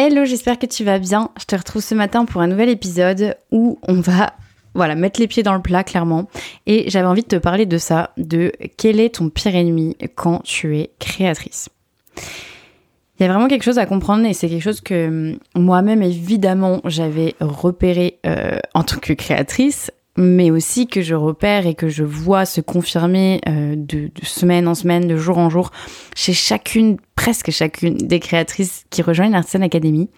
Hello, j'espère que tu vas bien. Je te retrouve ce matin pour un nouvel épisode où on va voilà, mettre les pieds dans le plat clairement. Et j'avais envie de te parler de ça, de quel est ton pire ennemi quand tu es créatrice. Il y a vraiment quelque chose à comprendre et c'est quelque chose que hum, moi-même évidemment j'avais repéré euh, en tant que créatrice mais aussi que je repère et que je vois se confirmer euh, de, semaine en semaine, de jour en jour, chez chacune, presque chacune des créatrices qui rejoignent l'Artisan Academy.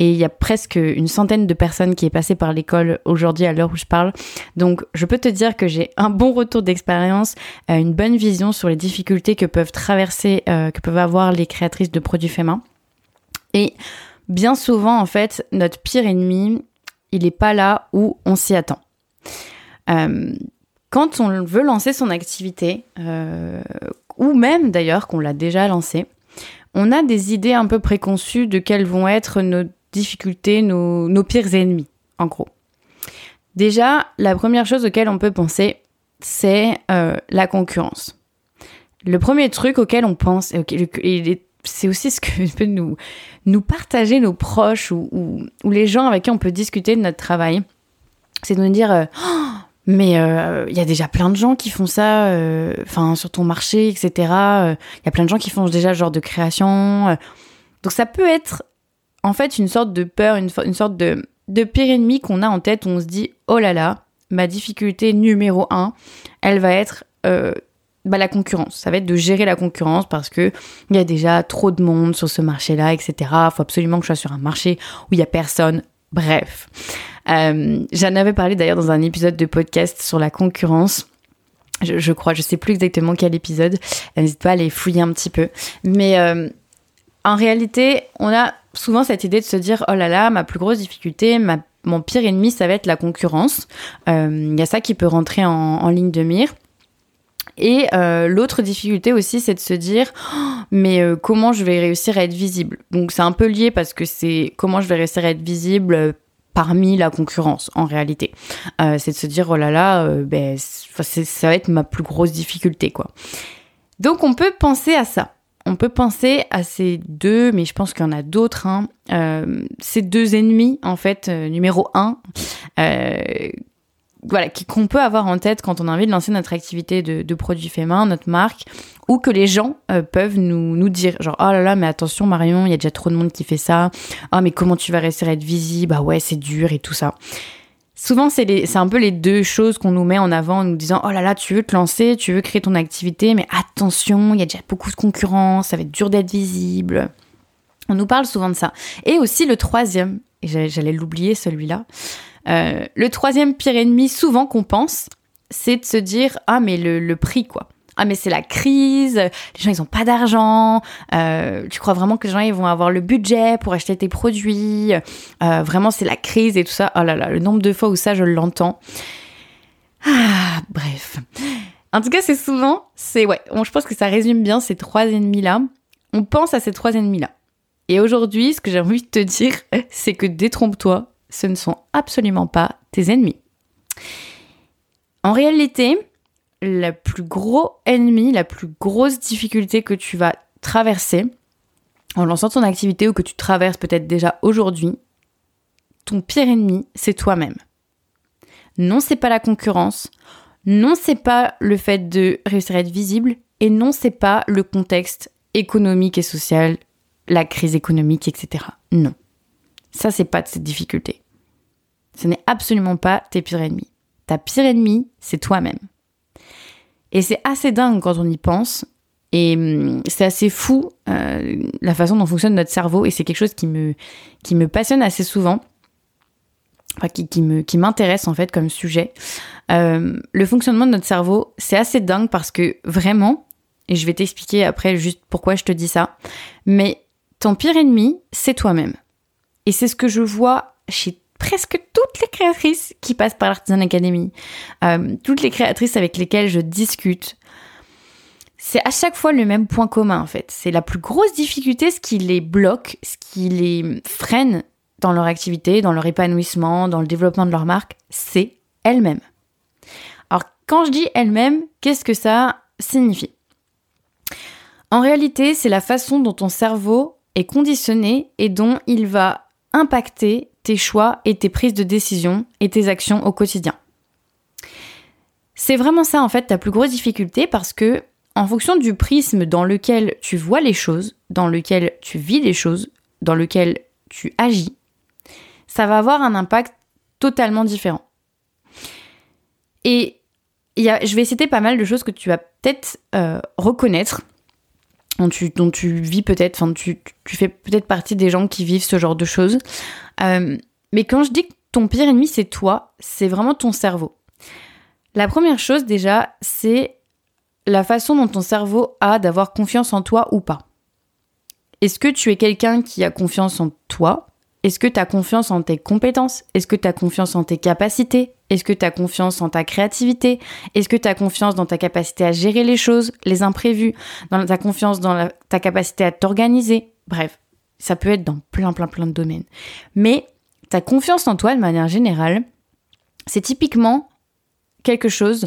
Et il y a presque une centaine de personnes qui est passée par l'école aujourd'hui à l'heure où je parle. Donc je peux te dire que j'ai un bon retour d'expérience, euh, une bonne vision sur les difficultés que peuvent traverser, euh, que peuvent avoir les créatrices de produits faits main. Et bien souvent, en fait, notre pire ennemi, il n'est pas là où on s'y attend. Euh, quand on veut lancer son activité, euh, ou même d'ailleurs qu'on l'a déjà lancé, on a des idées un peu préconçues de quelles vont être nos difficultés, nos, pires ennemis, en gros. Déjà, la première chose auquel on peut penser, c'est euh, la concurrence. Le premier truc auquel on pense, et c'est aussi ce que peut nous, partager nos proches ou, ou, les gens avec qui on peut discuter de notre travail, c'est de nous dire oh, mais il euh, y a déjà plein de gens qui font ça, euh, enfin sur ton marché, etc. Il y a plein de gens qui font déjà ce genre de création. donc ça peut être en fait une sorte de peur, une, une sorte de, de pire ennemi qu'on a en tête où on se dit oh là là, ma difficulté numéro un, elle va être bah, la concurrence. Ça va être de gérer la concurrence parce que il y a déjà trop de monde sur ce marché-là, etc. Il faut absolument que je sois sur un marché où il y a personne. Bref. Euh, J'en avais parlé d'ailleurs dans un épisode de podcast sur la concurrence. Je, crois, je sais plus exactement quel épisode. N'hésite pas à aller fouiller un petit peu. Mais euh, en réalité, on a souvent cette idée de se dire oh là là, ma plus grosse difficulté, ma, mon pire ennemi, ça va être la concurrence. Il euh, y a ça qui peut rentrer en, ligne de mire. Et euh, l'autre difficulté aussi, c'est de se dire, oh, mais euh, comment je vais réussir à être visible? Donc c'est un peu lié parce que c'est comment je vais réussir à être visible parmi la concurrence en réalité. Euh, c'est de se dire oh là là, euh, ben, ça va être ma plus grosse difficulté quoi. Donc on peut penser à ça. On peut penser à ces deux, mais je pense qu'il y en a d'autres. Hein, euh, ces deux ennemis en fait, numéro un, voilà, qu'on peut avoir en tête quand on a envie de lancer notre activité de, de produits faits main, notre marque, ou que les gens euh, peuvent nous, nous dire, genre, oh là là, mais attention Marion, il y a déjà trop de monde qui fait ça. oh, mais comment tu vas réussir à être visible? Ah ouais, c'est dur et tout ça. Souvent, c'est un peu les deux choses qu'on nous met en avant en nous disant, oh là là, tu veux te lancer, tu veux créer ton activité, mais attention, il y a déjà beaucoup de concurrence, ça va être dur d'être visible. On nous parle souvent de ça. Et aussi le troisième, et j'allais l'oublier celui-là, euh, le troisième pire ennemi, souvent qu'on pense, c'est de se dire ah mais le, prix quoi. Ah mais c'est la crise, les gens ils ont pas d'argent, euh, tu crois vraiment que les gens ils vont avoir le budget pour acheter tes produits, euh, vraiment c'est la crise et tout ça. Oh là là, le nombre de fois où ça je l'entends. Ah bref. En tout cas c'est souvent, c'est ouais, je pense que ça résume bien ces trois ennemis là. On pense à ces trois ennemis là. Et aujourd'hui, ce que j'ai envie de te dire, c'est que détrompe-toi, ce ne sont absolument pas tes ennemis. En réalité, le plus gros ennemi, la plus grosse difficulté que tu vas traverser en lançant ton activité ou que tu traverses peut-être déjà aujourd'hui, ton pire ennemi, c'est toi-même. Non, c'est pas la concurrence. Non, c'est pas le fait de réussir à être visible. Et non, c'est pas le contexte économique et social, la crise économique, etc. Non. Ça, c'est pas de cette difficulté. Ce n'est absolument pas tes pires ennemis. Ta pire ennemie, c'est toi-même. Et c'est assez dingue quand on y pense. Et hum, c'est assez fou euh, la façon dont fonctionne notre cerveau. Et c'est quelque chose qui me, qui me passionne assez souvent. Enfin, qui, qui, me, qui m'intéresse en fait comme sujet. Euh, le fonctionnement de notre cerveau, c'est assez dingue parce que vraiment, et je vais t'expliquer après juste pourquoi je te dis ça, mais ton pire ennemi, c'est toi-même. Et c'est ce que je vois chez presque toutes les créatrices qui passent par l'Artisan Academy, euh, toutes les créatrices avec lesquelles je discute, c'est à chaque fois le même point commun en fait. C'est la plus grosse difficulté, ce qui les bloque, ce qui les freine dans leur activité, dans leur épanouissement, dans le développement de leur marque, c'est elles-mêmes. Alors quand je dis elles-mêmes, qu'est-ce que ça signifie? En réalité, c'est la façon dont ton cerveau est conditionné et dont il va impacter tes choix et tes prises de décision et tes actions au quotidien. C'est vraiment ça en fait ta plus grosse difficulté parce que en fonction du prisme dans lequel tu vois les choses, dans lequel tu vis les choses, dans lequel tu agis, ça va avoir un impact totalement différent. Et je vais citer pas mal de choses que tu vas peut-être euh, reconnaître, dont tu, vis peut-être, enfin tu, fais peut-être partie des gens qui vivent ce genre de choses. Euh, mais quand je dis que ton pire ennemi c'est toi, c'est vraiment ton cerveau. La première chose déjà, c'est la façon dont ton cerveau a d'avoir confiance en toi ou pas. Est-ce que tu es quelqu'un qui a confiance en toi? Est-ce que tu as confiance en tes compétences? Est-ce que tu as confiance en tes capacités? Est-ce que tu as confiance en ta créativité? Est-ce que tu as confiance dans ta capacité à gérer les choses, les imprévus Dans ta confiance dans ta capacité à t'organiser? Bref, ça peut être dans plein, plein, plein de domaines. Mais ta confiance en toi, de manière générale, c'est typiquement quelque chose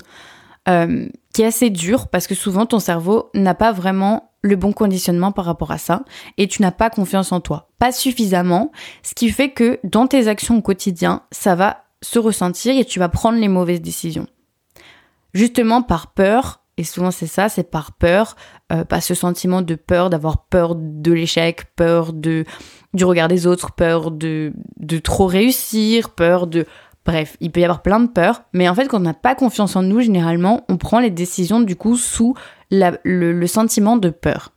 euh, qui est assez dur parce que souvent ton cerveau n'a pas vraiment le bon conditionnement par rapport à ça et tu n'as pas confiance en toi. Pas suffisamment, ce qui fait que dans tes actions au quotidien, ça va se ressentir et tu vas prendre les mauvaises décisions. Justement par peur, et souvent c'est ça, c'est par peur, euh, ce sentiment de peur, d'avoir peur de l'échec, peur de du regard des autres, peur de, de trop réussir, peur de Bref, il peut y avoir plein de peurs, mais en fait, quand on n'a pas confiance en nous, généralement, on prend les décisions du coup sous le, sentiment de peur.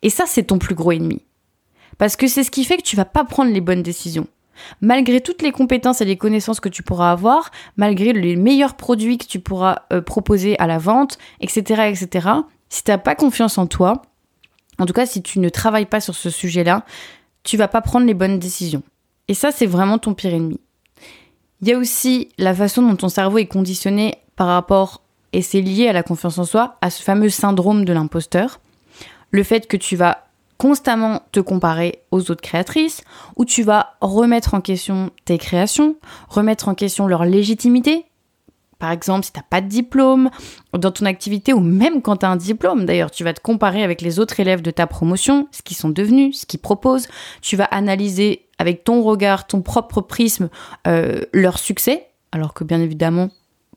Et ça, c'est ton plus gros ennemi. Parce que c'est ce qui fait que tu vas pas prendre les bonnes décisions. Malgré toutes les compétences et les connaissances que tu pourras avoir, malgré les meilleurs produits que tu pourras euh, proposer à la vente, etc., etc., si tu n'as pas confiance en toi, en tout cas si tu ne travailles pas sur ce sujet-là, tu vas pas prendre les bonnes décisions. Et ça, c'est vraiment ton pire ennemi. Il y a aussi la façon dont ton cerveau est conditionné par rapport, et c'est lié à la confiance en soi, à ce fameux syndrome de l'imposteur. Le fait que tu vas constamment te comparer aux autres créatrices, ou tu vas remettre en question tes créations, remettre en question leur légitimité, par exemple, si tu n'as pas de diplôme dans ton activité, ou même quand tu as un diplôme, d'ailleurs, tu vas te comparer avec les autres élèves de ta promotion, ce qu'ils sont devenus, ce qu'ils proposent. Tu vas analyser avec ton regard, ton propre prisme, euh, leur succès, alors que bien évidemment,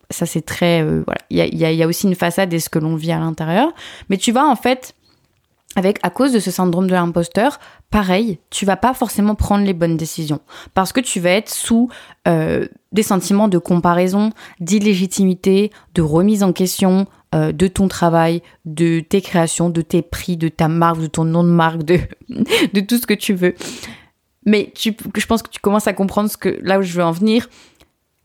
ça c'est très... Euh, il y a aussi une façade et ce que l'on vit à l'intérieur. Mais tu vas en fait avec à cause de ce syndrome de l'imposteur, pareil, tu vas pas forcément prendre les bonnes décisions parce que tu vas être sous euh, des sentiments de comparaison, d'illégitimité, de remise en question euh, de ton travail, de tes créations, de tes prix, de ta marque, de ton nom de marque, de, de tout ce que tu veux. Mais je pense que tu commences à comprendre ce que là où je veux en venir.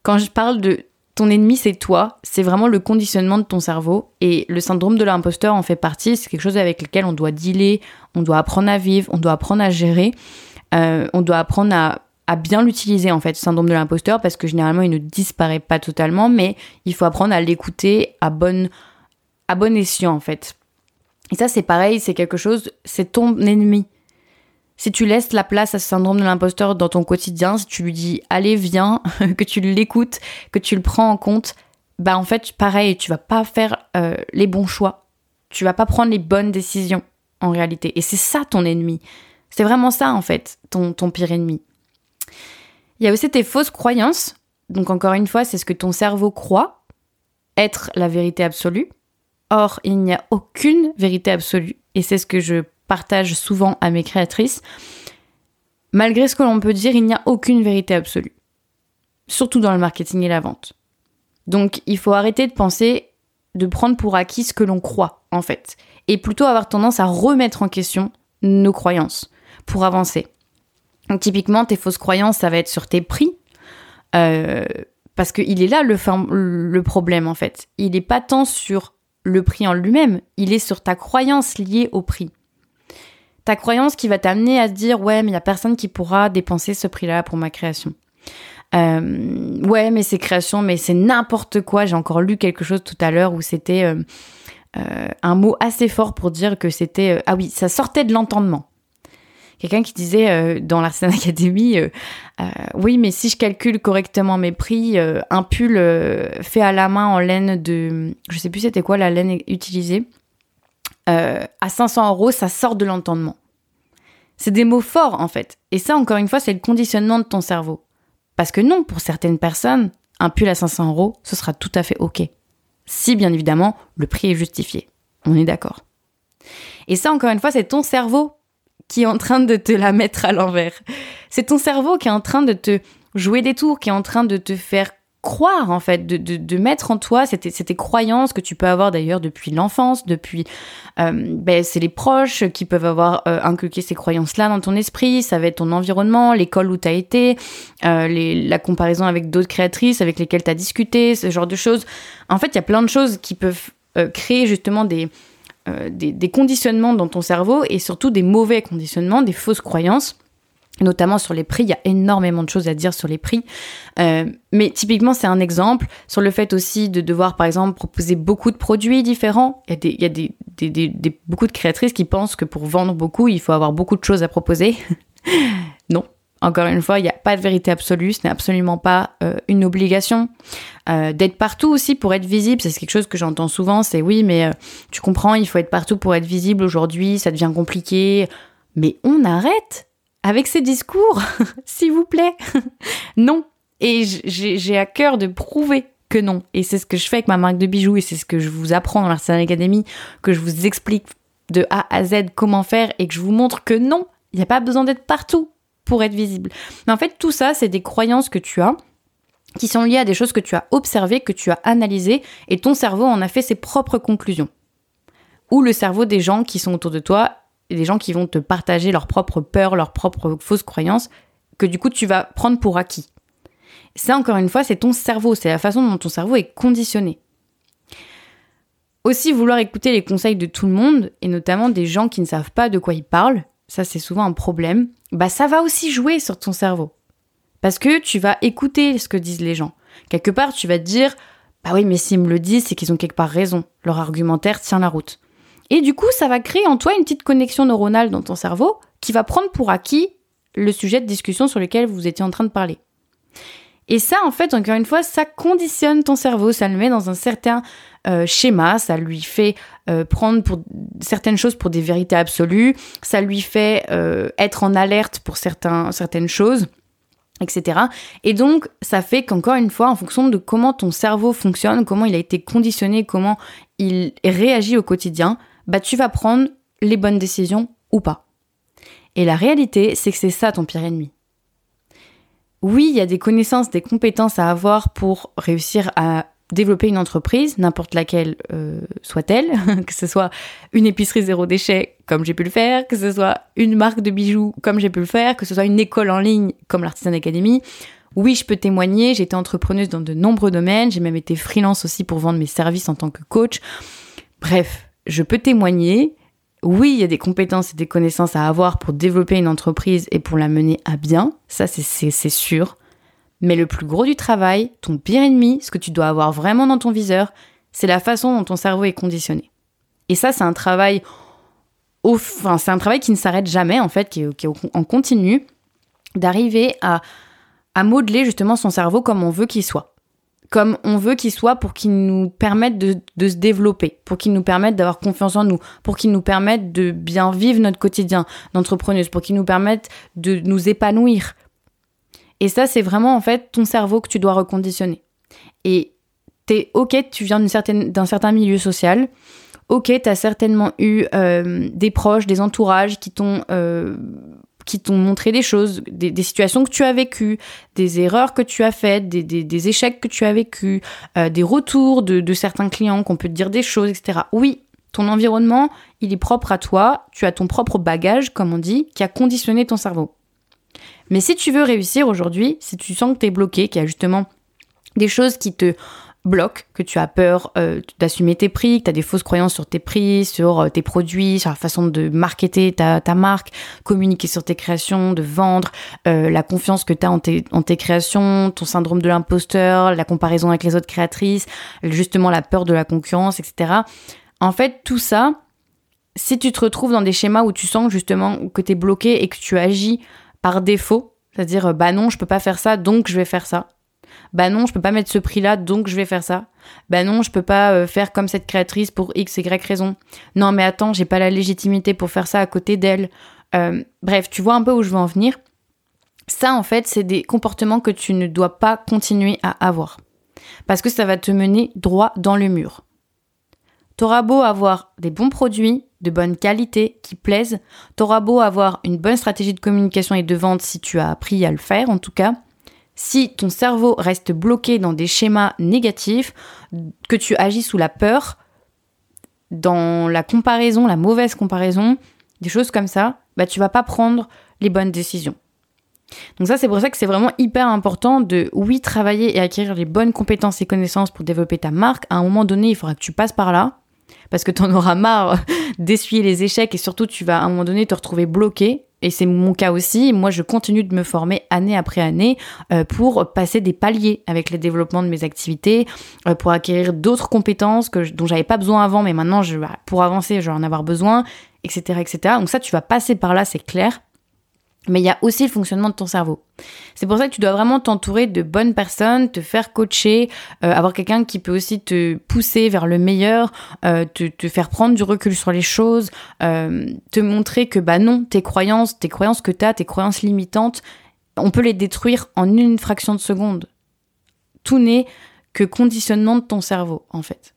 Quand je parle de ton ennemi, c'est toi. C'est vraiment le conditionnement de ton cerveau. Et le syndrome de l'imposteur en fait partie. C'est quelque chose avec lequel on doit dealer, on doit apprendre à vivre, on doit apprendre à gérer. Euh, on doit apprendre à, bien l'utiliser, en fait, ce syndrome de l'imposteur, parce que généralement, il ne disparaît pas totalement, mais il faut apprendre à l'écouter à bon, à bon escient, en fait. Et ça, c'est pareil, c'est quelque chose, c'est ton ennemi. Si tu laisses la place à ce syndrome de l'imposteur dans ton quotidien, si tu lui dis allez viens, que tu l'écoutes, que tu le prends en compte, bah en fait pareil, tu vas pas faire euh, les bons choix, tu vas pas prendre les bonnes décisions en réalité. Et c'est ça ton ennemi. C'est vraiment ça en fait, ton, ton pire ennemi. Il y a aussi tes fausses croyances. Donc encore une fois, c'est ce que ton cerveau croit être la vérité absolue. Or, il n'y a aucune vérité absolue. Et c'est ce que je partage souvent à mes créatrices, malgré ce que l'on peut dire, il n'y a aucune vérité absolue. Surtout dans le marketing et la vente. Donc il faut arrêter de penser, de prendre pour acquis ce que l'on croit, en fait. Et plutôt avoir tendance à remettre en question nos croyances pour avancer. Donc typiquement, tes fausses croyances, ça va être sur tes prix. Euh, parce qu'il est là le, le problème, en fait. Il n'est pas tant sur le prix en lui-même, il est sur ta croyance liée au prix ta croyance qui va t'amener à te dire ouais mais il y a personne qui pourra dépenser ce prix-là pour ma création. Euh, ouais mais c'est création mais c'est n'importe quoi. J'ai encore lu quelque chose tout à l'heure où c'était euh, euh, un mot assez fort pour dire que c'était ah oui ça sortait de l'entendement. Quelqu'un qui disait dans l'Arsenal Academy oui mais si je calcule correctement mes prix un pull fait à la main en laine de je sais plus c'était quoi la laine utilisée euh, à 500 euros, ça sort de l'entendement. C'est des mots forts en fait. Et ça, encore une fois, c'est le conditionnement de ton cerveau. Parce que non, pour certaines personnes, un pull à 500 euros, ce sera tout à fait OK. Si bien évidemment, le prix est justifié. On est d'accord. Et ça, encore une fois, c'est ton cerveau qui est en train de te la mettre à l'envers. C'est ton cerveau qui est en train de te jouer des tours, qui est en train de te faire croire en fait, de, de, mettre en toi cette, croyances que tu peux avoir d'ailleurs depuis l'enfance, depuis euh, ben, c'est les proches qui peuvent avoir euh, inculqué ces croyances-là dans ton esprit, ça va être ton environnement, l'école où tu as été, euh, la comparaison avec d'autres créatrices avec lesquelles tu as discuté, ce genre de choses. En fait, il y a plein de choses qui peuvent créer justement des, des conditionnements dans ton cerveau et surtout des mauvais conditionnements, des fausses croyances notamment sur les prix. Il y a énormément de choses à dire sur les prix. Euh, mais typiquement, c'est un exemple sur le fait aussi de devoir, par exemple, proposer beaucoup de produits différents. Il y a, des, il y a des, beaucoup de créatrices qui pensent que pour vendre beaucoup, il faut avoir beaucoup de choses à proposer. non. Encore une fois, il n'y a pas de vérité absolue, ce n'est absolument pas euh, une obligation. Euh, d'être partout aussi pour être visible, c'est quelque chose que j'entends souvent, c'est oui, mais tu comprends, il faut être partout pour être visible aujourd'hui, ça devient compliqué. Mais on arrête avec ces discours, s'il vous plaît. non. Et j'ai à cœur de prouver que non. Et c'est ce que je fais avec ma marque de bijoux et c'est ce que je vous apprends dans l'Artisan Academy, que je vous explique de A à Z comment faire et que je vous montre que non, il n'y a pas besoin d'être partout pour être visible. Mais en fait, tout ça, c'est des croyances que tu as qui sont liées à des choses que tu as observées, que tu as analysées, et ton cerveau en a fait ses propres conclusions. Ou le cerveau des gens qui sont autour de toi des gens qui vont te partager leurs propres peurs, leurs propres fausses croyances, que du coup tu vas prendre pour acquis. Ça, encore une fois, c'est ton cerveau, c'est la façon dont ton cerveau est conditionné. Aussi, vouloir écouter les conseils de tout le monde, et notamment des gens qui ne savent pas de quoi ils parlent, ça c'est souvent un problème, bah ça va aussi jouer sur ton cerveau. Parce que tu vas écouter ce que disent les gens. Quelque part, tu vas te dire, bah oui, mais s'ils me le disent, c'est qu'ils ont quelque part raison. Leur argumentaire tient la route. Et du coup, ça va créer en toi une petite connexion neuronale dans ton cerveau qui va prendre pour acquis le sujet de discussion sur lequel vous étiez en train de parler. Et ça, en fait, encore une fois, ça conditionne ton cerveau, ça le met dans un certain euh, schéma, ça lui fait euh, prendre pour certaines choses pour des vérités absolues, ça lui fait euh, être en alerte pour certaines choses, etc. Et donc, ça fait qu'encore une fois, en fonction de comment ton cerveau fonctionne, comment il a été conditionné, comment il réagit au quotidien, bah tu vas prendre les bonnes décisions ou pas. Et la réalité, c'est que c'est ça ton pire ennemi. Oui, il y a des connaissances, des compétences à avoir pour réussir à développer une entreprise, n'importe laquelle euh, soit-elle, que ce soit une épicerie zéro déchet comme j'ai pu le faire, que ce soit une marque de bijoux comme j'ai pu le faire, que ce soit une école en ligne comme l'Artisan Academy. Oui, je peux témoigner, j'ai été entrepreneuse dans de nombreux domaines, j'ai même été freelance aussi pour vendre mes services en tant que coach. Bref, je peux témoigner. Oui, il y a des compétences et des connaissances à avoir pour développer une entreprise et pour la mener à bien, ça c'est sûr. Mais le plus gros du travail, ton pire ennemi, ce que tu dois avoir vraiment dans ton viseur, c'est la façon dont ton cerveau est conditionné. Et ça, c'est un travail, enfin, c'est un travail qui ne s'arrête jamais en fait, qui est, en continu, d'arriver à modeler justement son cerveau comme on veut qu'il soit comme on veut qu'il soit pour qu'il nous permette de, se développer, pour qu'il nous permette d'avoir confiance en nous, pour qu'il nous permette de bien vivre notre quotidien d'entrepreneuse, pour qu'il nous permette de nous épanouir. Et ça, c'est vraiment en fait ton cerveau que tu dois reconditionner. Et t'es ok, tu viens d'un certain milieu social. Ok, t'as certainement eu euh, des proches, des entourages qui t'ont euh, qui t'ont montré des choses, des, situations que tu as vécues, des erreurs que tu as faites, des, échecs que tu as vécus, euh, des retours de, certains clients qu'on peut te dire des choses, etc. Oui, ton environnement, il est propre à toi, tu as ton propre bagage, comme on dit, qui a conditionné ton cerveau. Mais si tu veux réussir aujourd'hui, si tu sens que tu es bloqué, qu'il y a justement des choses qui te bloque, que tu as peur euh, d'assumer tes prix, que tu as des fausses croyances sur tes prix, sur euh, tes produits, sur la façon de marketer ta, ta marque, communiquer sur tes créations, de vendre, euh, la confiance que tu as en tes, en tes créations, ton syndrome de l'imposteur, la comparaison avec les autres créatrices, justement la peur de la concurrence, etc. En fait, tout ça, si tu te retrouves dans des schémas où tu sens justement que tu es bloqué et que tu agis par défaut, c'est-à-dire bah non, je peux pas faire ça, donc je vais faire ça bah non, je peux pas mettre ce prix-là, donc je vais faire ça. Bah non, je peux pas euh, faire comme cette créatrice pour X, Y raison. Non, mais attends, j'ai pas la légitimité pour faire ça à côté d'elle. bref, tu vois un peu où je veux en venir. Ça, en fait, c'est des comportements que tu ne dois pas continuer à avoir. Parce que ça va te mener droit dans le mur. T'auras beau avoir des bons produits, de bonne qualité, qui plaisent, t'auras beau avoir une bonne stratégie de communication et de vente si tu as appris à le faire en tout cas, si ton cerveau reste bloqué dans des schémas négatifs, que tu agis sous la peur, dans la comparaison, la mauvaise comparaison, des choses comme ça, bah tu vas pas prendre les bonnes décisions. Donc ça, c'est pour ça que c'est vraiment hyper important de, oui, travailler et acquérir les bonnes compétences et connaissances pour développer ta marque. À un moment donné, il faudra que tu passes par là, parce que tu en auras marre d'essuyer les échecs et surtout, tu vas à un moment donné te retrouver bloqué. Et c'est mon cas aussi. Moi, je continue de me former année après année euh, pour passer des paliers avec le développement de mes activités, euh, pour acquérir d'autres compétences que, dont j'avais pas besoin avant, mais maintenant, je, pour avancer, je vais en avoir besoin, etc., etc. Donc ça, tu vas passer par là, c'est clair. Mais il y a aussi le fonctionnement de ton cerveau. C'est pour ça que tu dois vraiment t'entourer de bonnes personnes, te faire coacher, euh, avoir quelqu'un qui peut aussi te pousser vers le meilleur, euh, te, te, faire prendre du recul sur les choses, euh, te montrer que bah non, tes croyances, tes croyances que tu as, tes croyances limitantes, on peut les détruire en une fraction de seconde. Tout n'est que conditionnement de ton cerveau, en fait.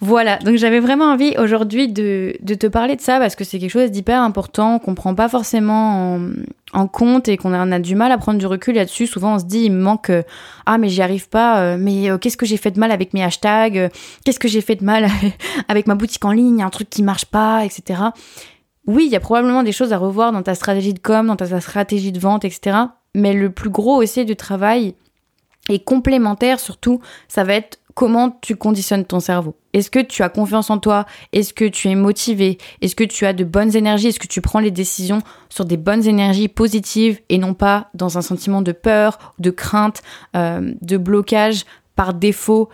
Voilà, donc j'avais vraiment envie aujourd'hui de, te parler de ça parce que c'est quelque chose d'hyper important qu'on prend pas forcément en, compte et qu'on a, a, du mal à prendre du recul là-dessus. Souvent on se dit il me manque euh, ah mais j'y arrive pas, euh, mais euh, qu'est-ce que j'ai fait de mal avec mes hashtags, qu'est-ce que j'ai fait de mal avec ma boutique en ligne, un truc qui marche pas, etc. Oui, il y a probablement des choses à revoir dans ta stratégie de com, dans ta stratégie de vente, etc. Mais le plus gros aussi du travail et complémentaire surtout, ça va être comment tu conditionnes ton cerveau? Est-ce que tu as confiance en toi? Est-ce que tu es motivé? Est-ce que tu as de bonnes énergies? Est-ce que tu prends les décisions sur des bonnes énergies positives et non pas dans un sentiment de peur, de crainte, euh, de blocage par défaut?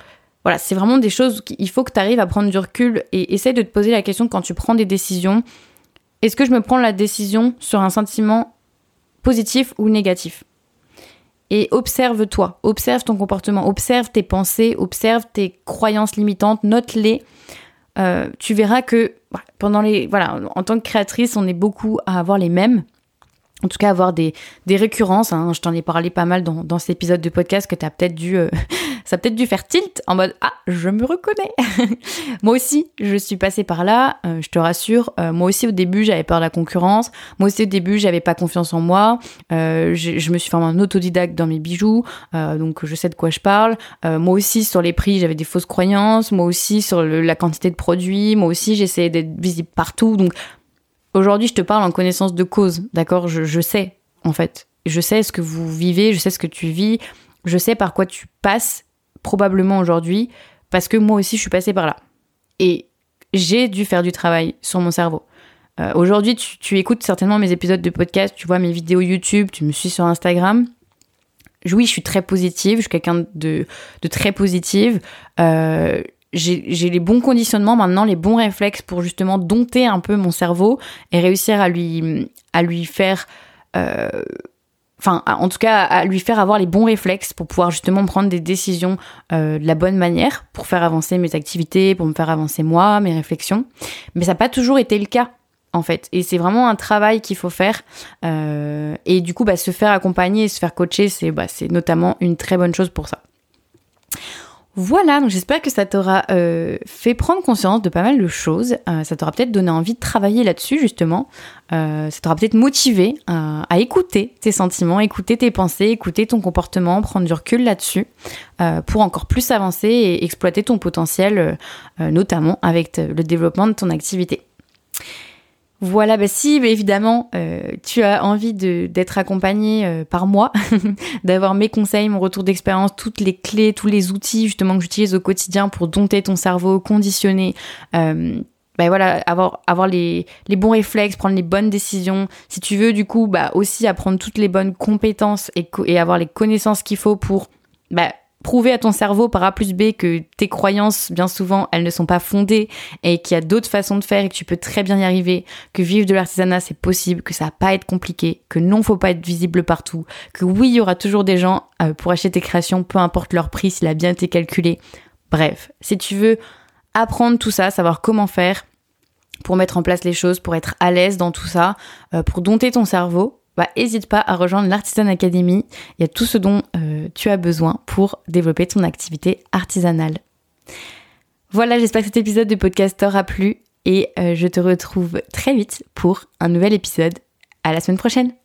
Voilà, c'est vraiment des choses qu'il faut que tu arrives à prendre du recul et essaye de te poser la question quand tu prends des décisions. Est-ce que je me prends la décision sur un sentiment positif ou négatif? Et observe-toi, observe ton comportement, observe tes pensées, observe tes croyances limitantes, note-les. Euh, tu verras que pendant les voilà, en tant que créatrice, on est beaucoup à avoir les mêmes. En tout cas, avoir des, des récurrences. Hein. Je t'en ai parlé pas mal dans, dans cet épisode de podcast que tu as peut-être dû euh, ça a peut-être dû faire tilt en mode ah je me reconnais. moi aussi je suis passée par là, euh, je te rassure. Euh, moi aussi au début j'avais peur de la concurrence. Moi aussi au début j'avais pas confiance en moi. Euh, je, me suis formée en autodidacte dans mes bijoux, donc je sais de quoi je parle. moi aussi sur les prix j'avais des fausses croyances. Moi aussi sur la quantité de produits. Moi aussi j'essayais d'être visible partout. Donc aujourd'hui je te parle en connaissance de cause, d'accord? Je, je sais en fait. Je sais ce que vous vivez, je sais ce que tu vis, je sais par quoi tu passes probablement aujourd'hui parce que moi aussi je suis passée par là. Et j'ai dû faire du travail sur mon cerveau. Euh, aujourd'hui, tu, écoutes certainement mes épisodes de podcast, tu vois mes vidéos YouTube, tu me suis sur Instagram. Oui, je suis très positive, je suis quelqu'un de, très positive. Euh, j'ai les bons conditionnements maintenant, les bons réflexes pour justement dompter un peu mon cerveau et réussir à lui, à lui faire euh, enfin en tout cas à lui faire avoir les bons réflexes pour pouvoir justement prendre des décisions euh, de la bonne manière pour faire avancer mes activités, pour me faire avancer moi, mes réflexions. Mais ça n'a pas toujours été le cas en fait. Et c'est vraiment un travail qu'il faut faire. Euh, et du coup, bah, se faire accompagner se faire coacher, c'est bah, notamment une très bonne chose pour ça. Voilà, donc j'espère que ça t'aura euh, fait prendre conscience de pas mal de choses. Euh, ça t'aura peut-être donné envie de travailler là-dessus, justement. Euh, ça t'aura peut-être motivé à écouter tes sentiments, écouter tes pensées, écouter ton comportement, prendre du recul là-dessus pour encore plus avancer et exploiter ton potentiel, notamment avec le développement de ton activité. Voilà, bah si évidemment euh, tu as envie d'être accompagné euh, par moi, d'avoir mes conseils, mon retour d'expérience, toutes les clés, tous les outils justement que j'utilise au quotidien pour dompter ton cerveau, conditionner, euh, bah voilà, avoir, avoir les, les, bons réflexes, prendre les bonnes décisions. Si tu veux du coup bah aussi apprendre toutes les bonnes compétences et, et avoir les connaissances qu'il faut pour bah, prouver à ton cerveau par A plus B que tes croyances, bien souvent, elles ne sont pas fondées et qu'il y a d'autres façons de faire et que tu peux très bien y arriver, que vivre de l'artisanat c'est possible, que ça va pas être compliqué, que non faut pas être visible partout, que oui il y aura toujours des gens euh, pour acheter tes créations, peu importe leur prix, s'il a bien été calculé. Bref, si tu veux apprendre tout ça, savoir comment faire, pour mettre en place les choses, pour être à l'aise dans tout ça, euh, pour dompter ton cerveau, bah, hésite pas à rejoindre l'Artisan Academy. Il y a tout ce dont euh, tu as besoin pour développer ton activité artisanale. Voilà, j'espère que cet épisode de podcast t'aura plu et euh, je te retrouve très vite pour un nouvel épisode. À la semaine prochaine!